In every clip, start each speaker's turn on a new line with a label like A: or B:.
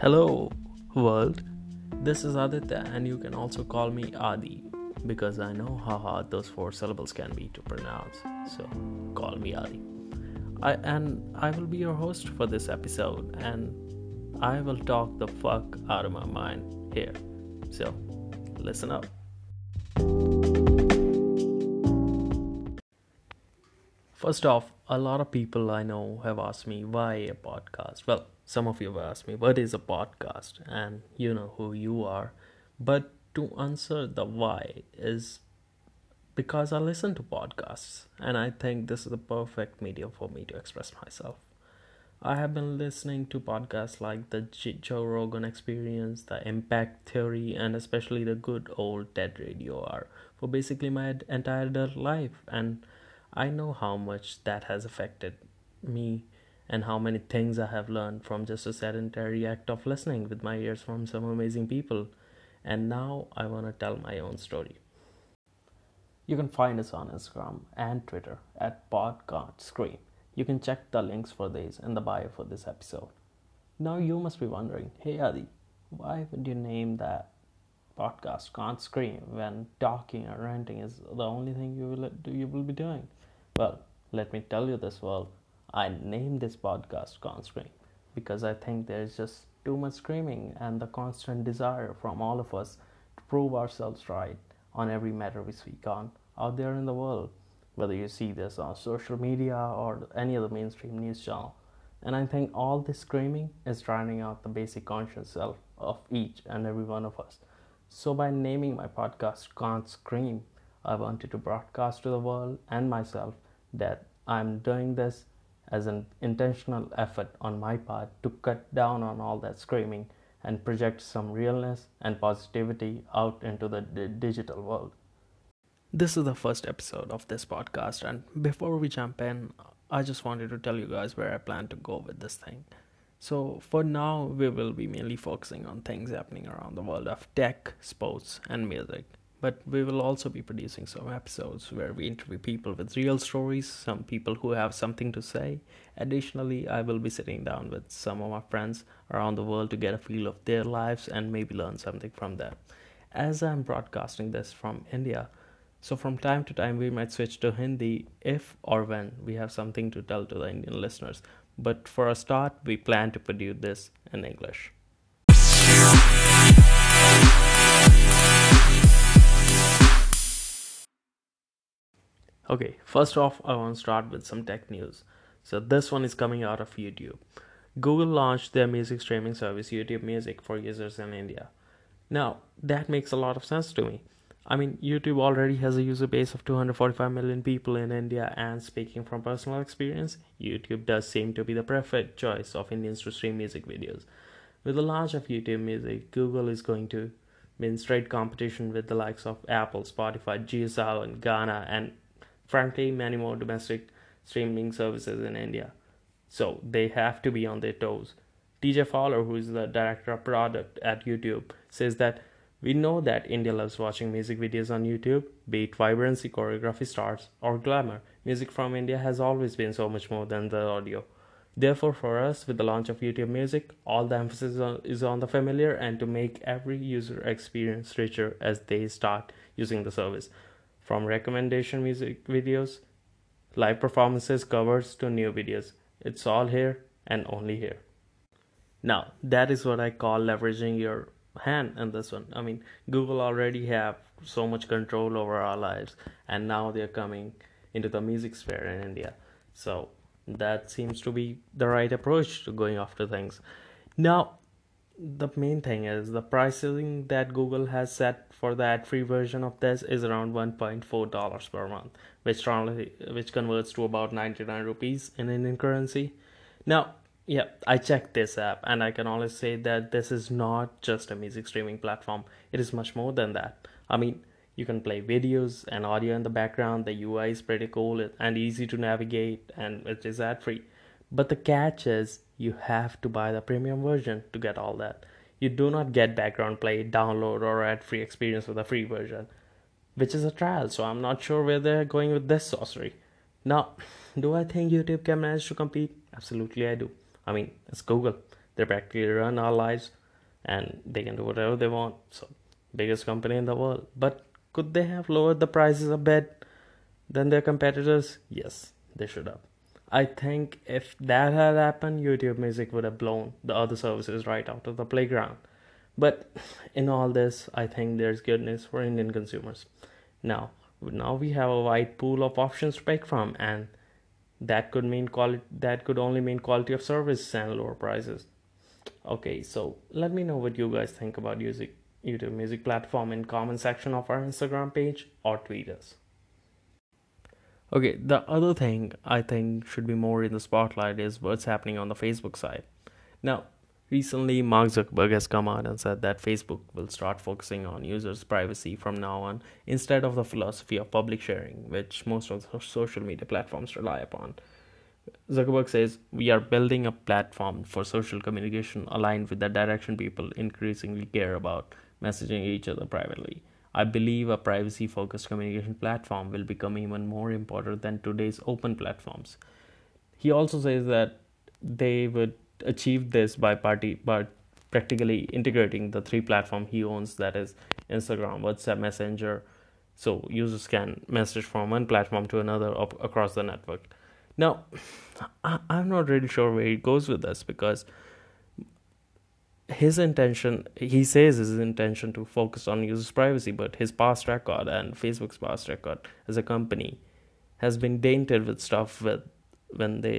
A: Hello, world. This is Aditya, and you can also call me Adi because I know how hard those four syllables can be to pronounce. So, call me Adi. I and I will be your host for this episode, and I will talk the fuck out of my mind here. So, listen up. First off, a lot of people I know have asked me why a podcast. Well, some of you have asked me, what is a podcast? And you know who you are. But to answer the why is because I listen to podcasts and I think this is the perfect medium for me to express myself. I have been listening to podcasts like the Joe Rogan Experience, the Impact Theory, and especially the good old TED Radio Hour for basically my entire life. And I know how much that has affected me and how many things I have learned from just a sedentary act of listening with my ears from some amazing people. And now I want to tell my own story. You can find us on Instagram and Twitter at Podcast Scream. You can check the links for these in the bio for this episode. Now you must be wondering, hey Adi, why would you name that podcast Can't Scream when talking or ranting is the only thing you will you will be doing? Well, let me tell you this well I named this podcast Can't Scream because I think there's just too much screaming and the constant desire from all of us to prove ourselves right on every matter we speak on out there in the world, whether you see this on social media or any other mainstream news channel. And I think all this screaming is drowning out the basic conscious self of each and every one of us. So, by naming my podcast Can't Scream, I wanted to broadcast to the world and myself that I'm doing this as an intentional effort on my part to cut down on all that screaming and project some realness and positivity out into the d- digital world. This is the first episode of this podcast, and before we jump in, I just wanted to tell you guys where I plan to go with this thing. So, for now, we will be mainly focusing on things happening around the world of tech, sports, and music. But we will also be producing some episodes where we interview people with real stories, some people who have something to say. Additionally, I will be sitting down with some of my friends around the world to get a feel of their lives and maybe learn something from them. As I'm broadcasting this from India, so from time to time we might switch to Hindi if or when we have something to tell to the Indian listeners. But for a start, we plan to produce this in English. Okay, first off, I want to start with some tech news. So, this one is coming out of YouTube. Google launched their music streaming service, YouTube Music, for users in India. Now, that makes a lot of sense to me. I mean, YouTube already has a user base of 245 million people in India, and speaking from personal experience, YouTube does seem to be the preferred choice of Indians to stream music videos. With the launch of YouTube Music, Google is going to be in straight competition with the likes of Apple, Spotify, JioSaavn, Gaana, and frankly many more domestic streaming services in India. So they have to be on their toes. TJ Fowler, who is the director of product at YouTube, says that we know that India loves watching music videos on YouTube, be it vibrancy, choreography, stars, or glamour. Music from India has always been so much more than the audio. Therefore, for us, with the launch of YouTube Music, all the emphasis is on the familiar and to make every user experience richer as they start using the service from recommendation music videos, live performances, covers to new videos. It's all here and only here. Now, that is what I call leveraging your hand in this one. I mean, Google already have so much control over our lives and now they're coming into the music sphere in India. So, that seems to be the right approach to going after things. Now, the main thing is the pricing that Google has set for the ad-free version of this is around 1.4 dollars per month, which which converts to about 99 rupees in Indian currency. Now, yeah, I checked this app and I can only say that this is not just a music streaming platform. It is much more than that. I mean, you can play videos and audio in the background. The UI is pretty cool and easy to navigate and it is ad free. But the catch is you have to buy the premium version to get all that. You do not get background play, download, or ad free experience with a free version, which is a trial, so I'm not sure where they're going with this sorcery. Now, do I think YouTube can manage to compete? Absolutely, I do. I mean, it's Google. they practically run our lives and they can do whatever they want. So, biggest company in the world. But could they have lowered the prices a bit than their competitors? Yes, they should have. I think if that had happened, YouTube Music would have blown the other services right out of the playground. But in all this, I think there's good news for Indian consumers. Now, now we have a wide pool of options to pick from, and that could mean quality. That could only mean quality of service and lower prices. Okay, so let me know what you guys think about using YouTube Music platform in comment section of our Instagram page or tweet us. Okay, the other thing I think should be more in the spotlight is what's happening on the Facebook side. Now, recently Mark Zuckerberg has come out and said that Facebook will start focusing on users' privacy from now on instead of the philosophy of public sharing, which most of the social media platforms rely upon. Zuckerberg says we are building a platform for social communication aligned with the direction people increasingly care about messaging each other privately. I believe a privacy focused communication platform will become even more important than today's open platforms. He also says that they would achieve this by party by practically integrating the three platform he owns that is Instagram, WhatsApp, Messenger so users can message from one platform to another up across the network. Now, I, I'm not really sure where he goes with this because his intention he says his intention to focus on users privacy but his past record and facebook's past record as a company has been tainted with stuff with when they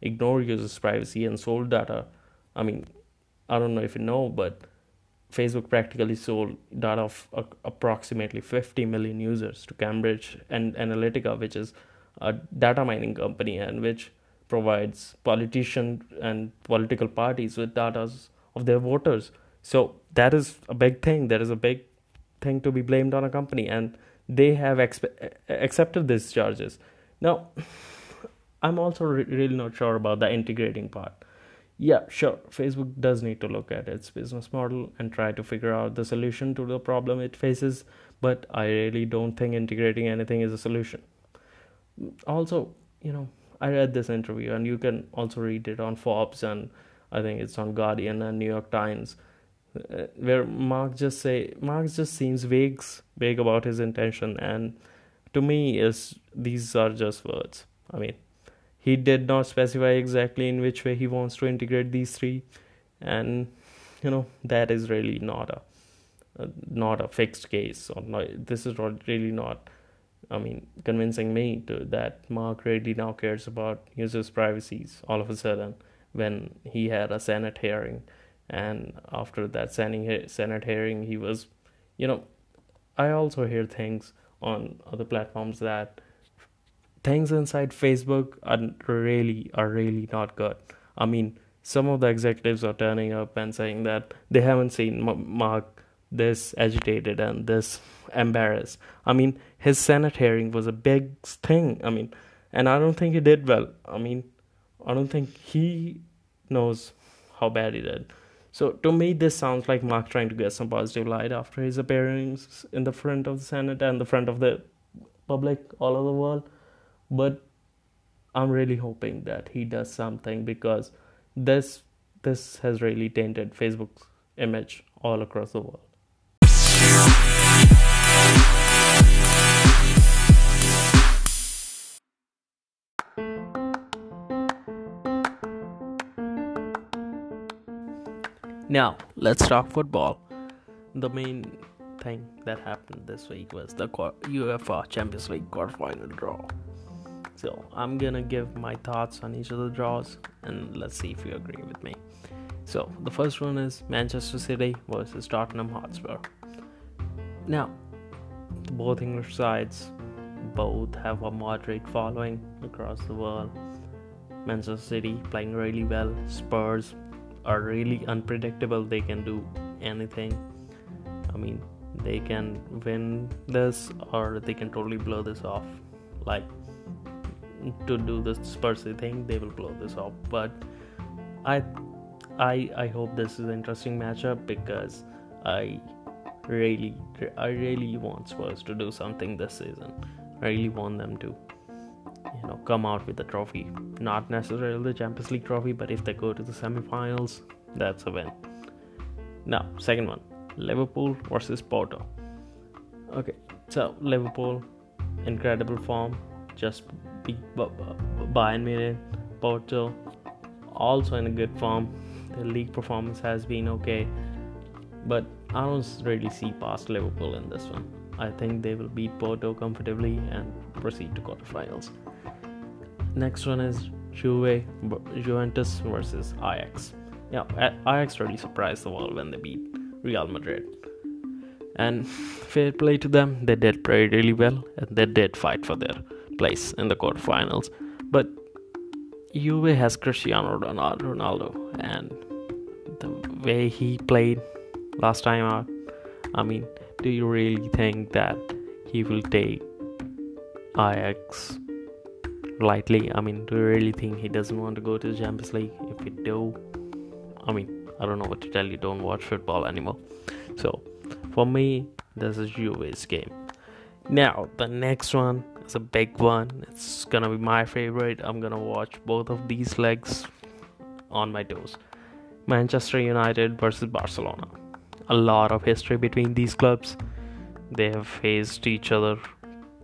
A: ignore users privacy and sold data. I mean i don't know if you know but facebook practically sold data of approximately 50 million users to cambridge and analytica which is a data mining company and which provides politicians and political parties with data of their voters. So that is a big thing. That is a big thing to be blamed on a company, and they have accepted these charges. Now, I'm also re- really not sure about the integrating part. Yeah, sure, Facebook does need to look at its business model and try to figure out the solution to the problem it faces, but I really don't think integrating anything is a solution. Also, you know, I read this interview, and you can also read it on Forbes and I think it's on Guardian and New York Times, uh, where Mark just say Mark just seems vague, vague about his intention, and to me, is these are just words. I mean, he did not specify exactly in which way he wants to integrate these three, and you know that is really not a, a not a fixed case, or not, this is not really not. I mean, convincing me to that Mark really now cares about users' privacies all of a sudden when he had a Senate hearing, and after that Senate hearing, he was, you know, I also hear things on other platforms that things inside Facebook are really are really not good. I mean, some of the executives are turning up and saying that they haven't seen Mark this agitated and this embarrassed. I mean, his Senate hearing was a big thing. I mean, and I don't think he did well. I mean, I don't think he knows how bad he did. So to me, this sounds like Mark trying to get some positive light after his appearance in the front of the Senate and the front of the public all over the world. But I'm really hoping that he does something because this this has really tainted Facebook's image all across the world. Now, let's talk football. The main thing that happened this week was the UEFA Champions League quarterfinal draw. So, I'm gonna give my thoughts on each of the draws and let's see if you agree with me. So, the first one is Manchester City versus Tottenham Hotspur. Now, both English sides both have a moderate following across the world. Manchester City playing really well, Spurs are really unpredictable they can do anything. I mean they can win this or they can totally blow this off. Like to do the spursy thing they will blow this off. But i i i hope this is an interesting matchup because i really i really want spurs to do something this season. I really want them to you know come out with a trophy not necessarily the champions league trophy but if they go to the semifinals That's a win. Now, second one Liverpool versus Porto. Okay, so Liverpool, incredible form, just beat Bayern Munich. Porto, also in a good form. The league performance has been okay, but I don't really see past Liverpool in this one. I think they will beat Porto comfortably and proceed to quarterfinals. Next one is Juve, Juventus versus Ajax. Yeah, Ajax really surprised the world when they beat Real Madrid. And fair play to them, they did play really well and they did fight for their place in the quarterfinals. But Juve has Cristiano Ronaldo, and the way he played last time out, I mean, do you really think that he will take Ajax lightly? I mean, do you really think he doesn't want to go to the Champions League? If you do, I mean, I don't know what to tell you. Don't watch football anymore. So, for me, this is Juve's game. Now, the next one is a big one. It's gonna be my favorite. I'm gonna watch both of these legs on my toes. Manchester United versus Barcelona a lot of history between these clubs. They have faced each other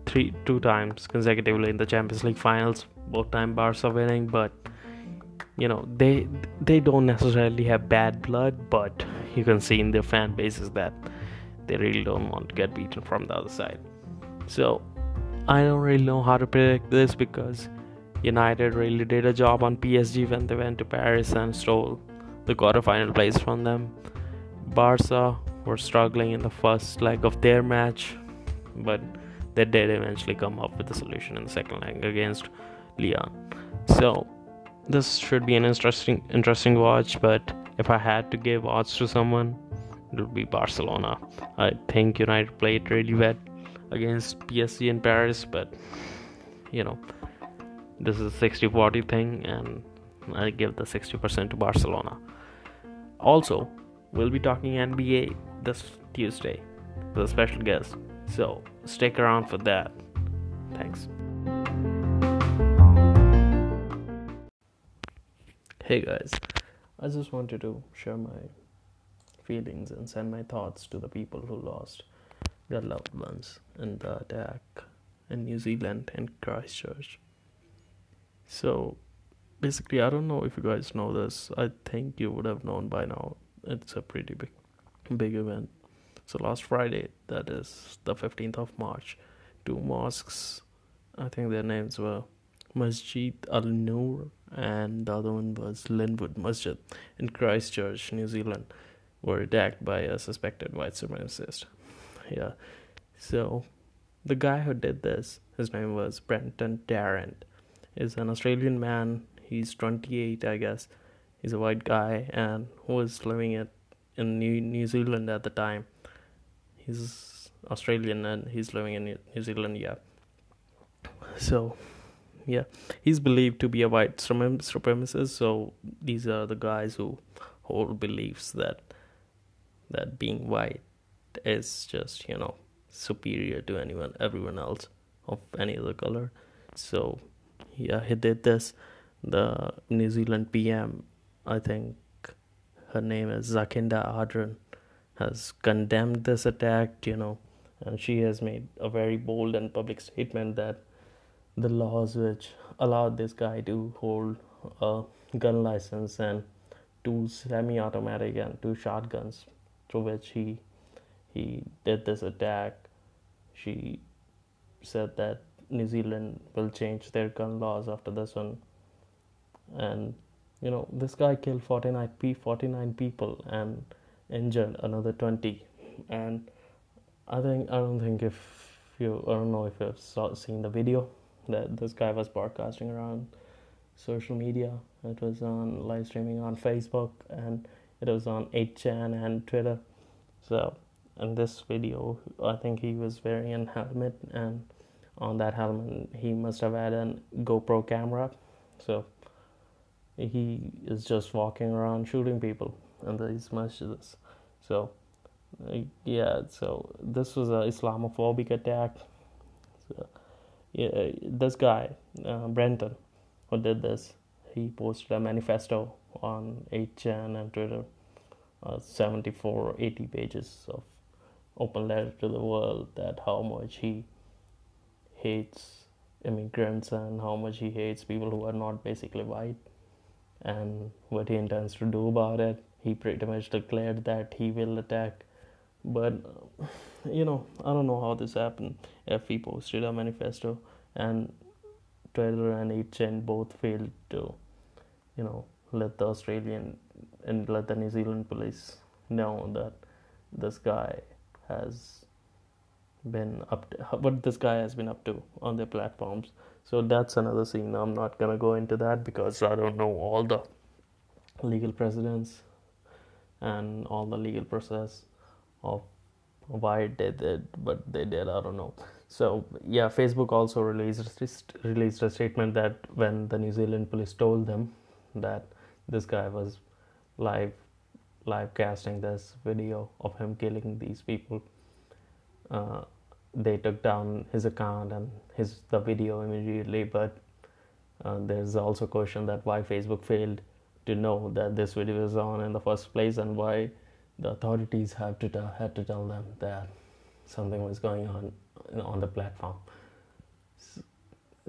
A: three two times consecutively in the Champions League finals. Both time Barca winning, but you know they they don't necessarily have bad blood, but you can see in their fan bases that they really don't want to get beaten from the other side. So I don't really know how to predict this because United really did a job on PSG when they went to Paris and stole the quarterfinal place from them. Barca were struggling in the first leg of their match, but they did eventually come up with a solution in the second leg against Lyon. So this should be an interesting interesting watch, but if I had to give odds to someone, it would be Barcelona. I think United played really well against PSG in Paris, but you know, this is a 60 40 thing, and I give the 60% to Barcelona. Also, We'll be talking NBA this Tuesday with a special guest. So stick around for that. Thanks. Hey guys, I just wanted to share my feelings and send my thoughts to the people who lost their loved ones in the attack in New Zealand and Christchurch. So basically, I don't know if you guys know this. I think you would have known by now it's a pretty big big event so last friday that is the 15th of march two mosques i think their names were masjid al-nur and the other one was linwood masjid in christchurch new zealand were attacked by a suspected white supremacist. Yeah. So the guy who did this his name was brenton tarrant is an australian man. He's 28 i guess. He's a white guy and was living it in New New Zealand at the time. He's Australian and he's living in New Zealand. Yeah. So, yeah, he's believed to be a white supremacist. So these are the guys who hold beliefs that that being white is just you know superior to anyone everyone else of any other color. So yeah, he did this. The New Zealand PM I think her name is Jacinda Ardern, has condemned this attack, you know, and she has made a very bold and public statement that the laws which allowed this guy to hold a gun license and two semi-automatic and two shotguns through which he he did this attack she said that New Zealand will change their gun laws after this one. And you know this guy killed 49 p 49 people and injured another 20 and i think i don't think if you i don't know if you've saw, seen the video that this guy was broadcasting around social media. It was on live streaming on facebook and it was on 8chan and twitter. So in this video i think he was wearing a helmet and on that helmet he must have had a gopro camera. So he is just walking around shooting people in these masjids. So, uh, yeah, so this was an Islamophobic attack. So, yeah, this guy, uh, Brenton, who did this, he posted a manifesto on 8chan and Twitter, uh, 74 80 pages of open letter to the world that how much he hates immigrants and how much he hates people who are not basically white and what he intends to do about it. He pretty much declared that he will attack. But, you know, I don't know how this happened. If he posted a manifesto and Twitter and 8chan both failed to, you know, let the Australian and let the New Zealand police know that this guy has been up to, what this guy has been up to on their platforms. So that's another scene. I'm not gonna go into that because I don't know all the legal precedents and all the legal process of why they did but they did. I don't know. So yeah, Facebook also released released a statement that when the New Zealand police told them that this guy was live live casting this video of him killing these people. Uh, they took down his account and his the video immediately. But uh, there's also question that why Facebook failed to know that this video is on in the first place and why the authorities have to tell, had to tell them that something was going on on the platform. So,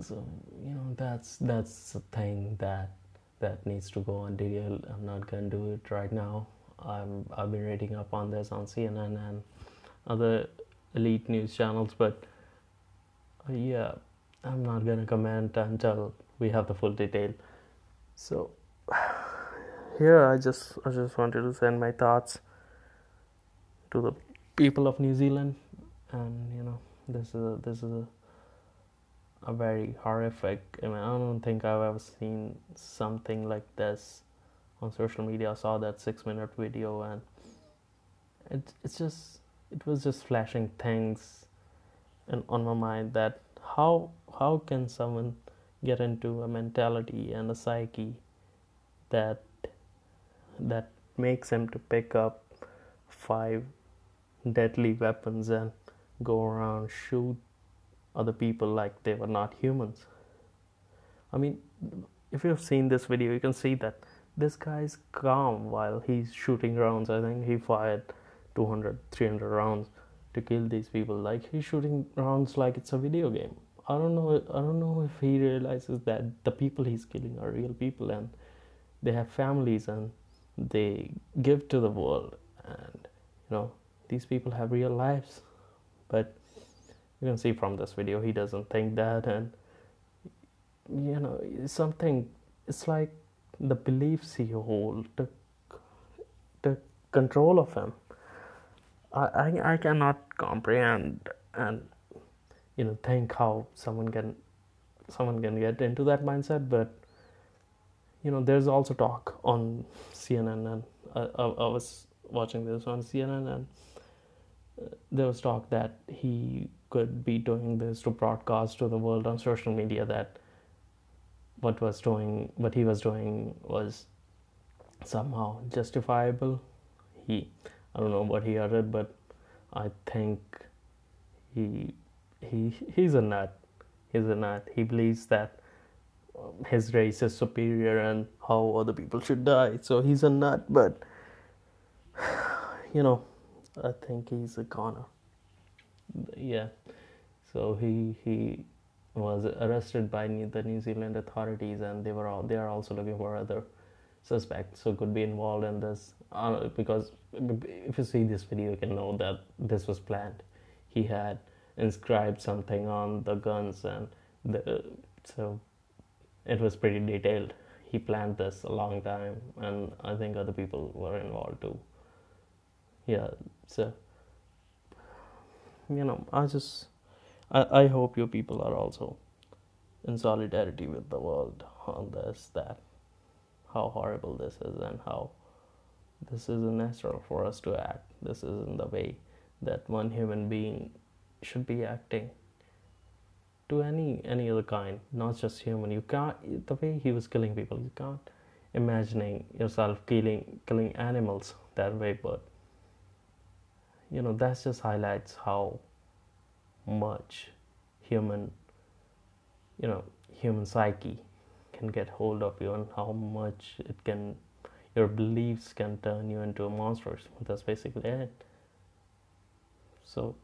A: so you know that's that's the thing that that needs to go on detail. I'm not gonna do it right now. I'm I've been reading up on this on CNN and other elite news channels, but uh, yeah, I'm not gonna comment until we have the full detail. So here I just I just wanted to send my thoughts to the people of New Zealand, and you know this is a, this is a, a very horrific. I mean I don't think I've ever seen something like this on social media. I saw that six minute video and it it's just it was just flashing things and on my mind that how how can someone get into a mentality and a psyche that that makes him to pick up five deadly weapons and go around shoot other people like they were not humans. I mean if you've seen this video you can see that this guy's calm while he's shooting rounds. I think he fired 200 300 rounds to kill these people. Like he's shooting rounds like it's a video game. I don't know i don't know if he realizes that the people he's killing are real people and they have families and they give to the world and you know these people have real lives. But you can see from this video he doesn't think that and you know something it's like the beliefs he holds took the control of him. I, I cannot comprehend and you know think how someone can someone can get into that mindset but you know there's also talk on CNN and I, I, I was watching this on CNN and uh, there was talk that he could be doing this to broadcast to the world on social media that what was doing what he was doing was somehow justifiable he I don't know what he uttered, but I think he he he's a nut. He's a nut. He believes that his race is superior and how other people should die. So he's a nut, but you know, I think he's a goner. Yeah. So he he was arrested by the New Zealand authorities, and they were all they are also looking for other suspects who could be involved in this uh, because if you see this video, you can know that this was planned. He had inscribed something on the guns, and the, so it was pretty detailed. He planned this a long time, and I think other people were involved too. Yeah, so you know, I just I, I hope you people are also in solidarity with the world on this that how horrible this is and how this isn't natural for us to act. This isn't the way that one human being should be acting to any any other kind, not just human. You can't the way he was killing people. You can't imagining yourself killing killing animals that way. But you know that just highlights how much human you know human psyche can get hold of you and how much it can your beliefs can turn you into a monster. That's basically it. So,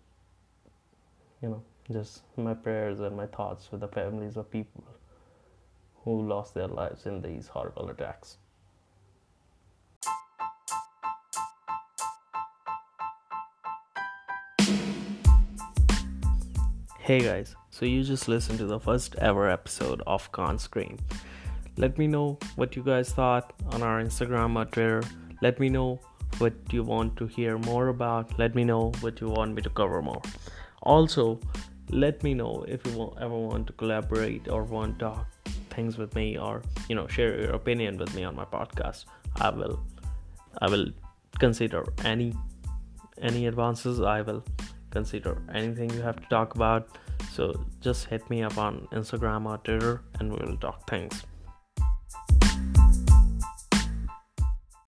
A: you know, just my prayers and my thoughts with the families of people who lost their lives in these horrible attacks. Hey guys, so you just listened to the first ever episode of Can't Scream. Let me know what you guys thought on our Instagram or Twitter. Let me know what you want to hear more about. Let me know what you want me to cover more. Also, let me know if you ever want to collaborate or want to talk things with me or you know share your opinion with me on my podcast. I will I will consider any any advances. I will consider anything you have to talk about. So just hit me up on Instagram or Twitter and we will talk things.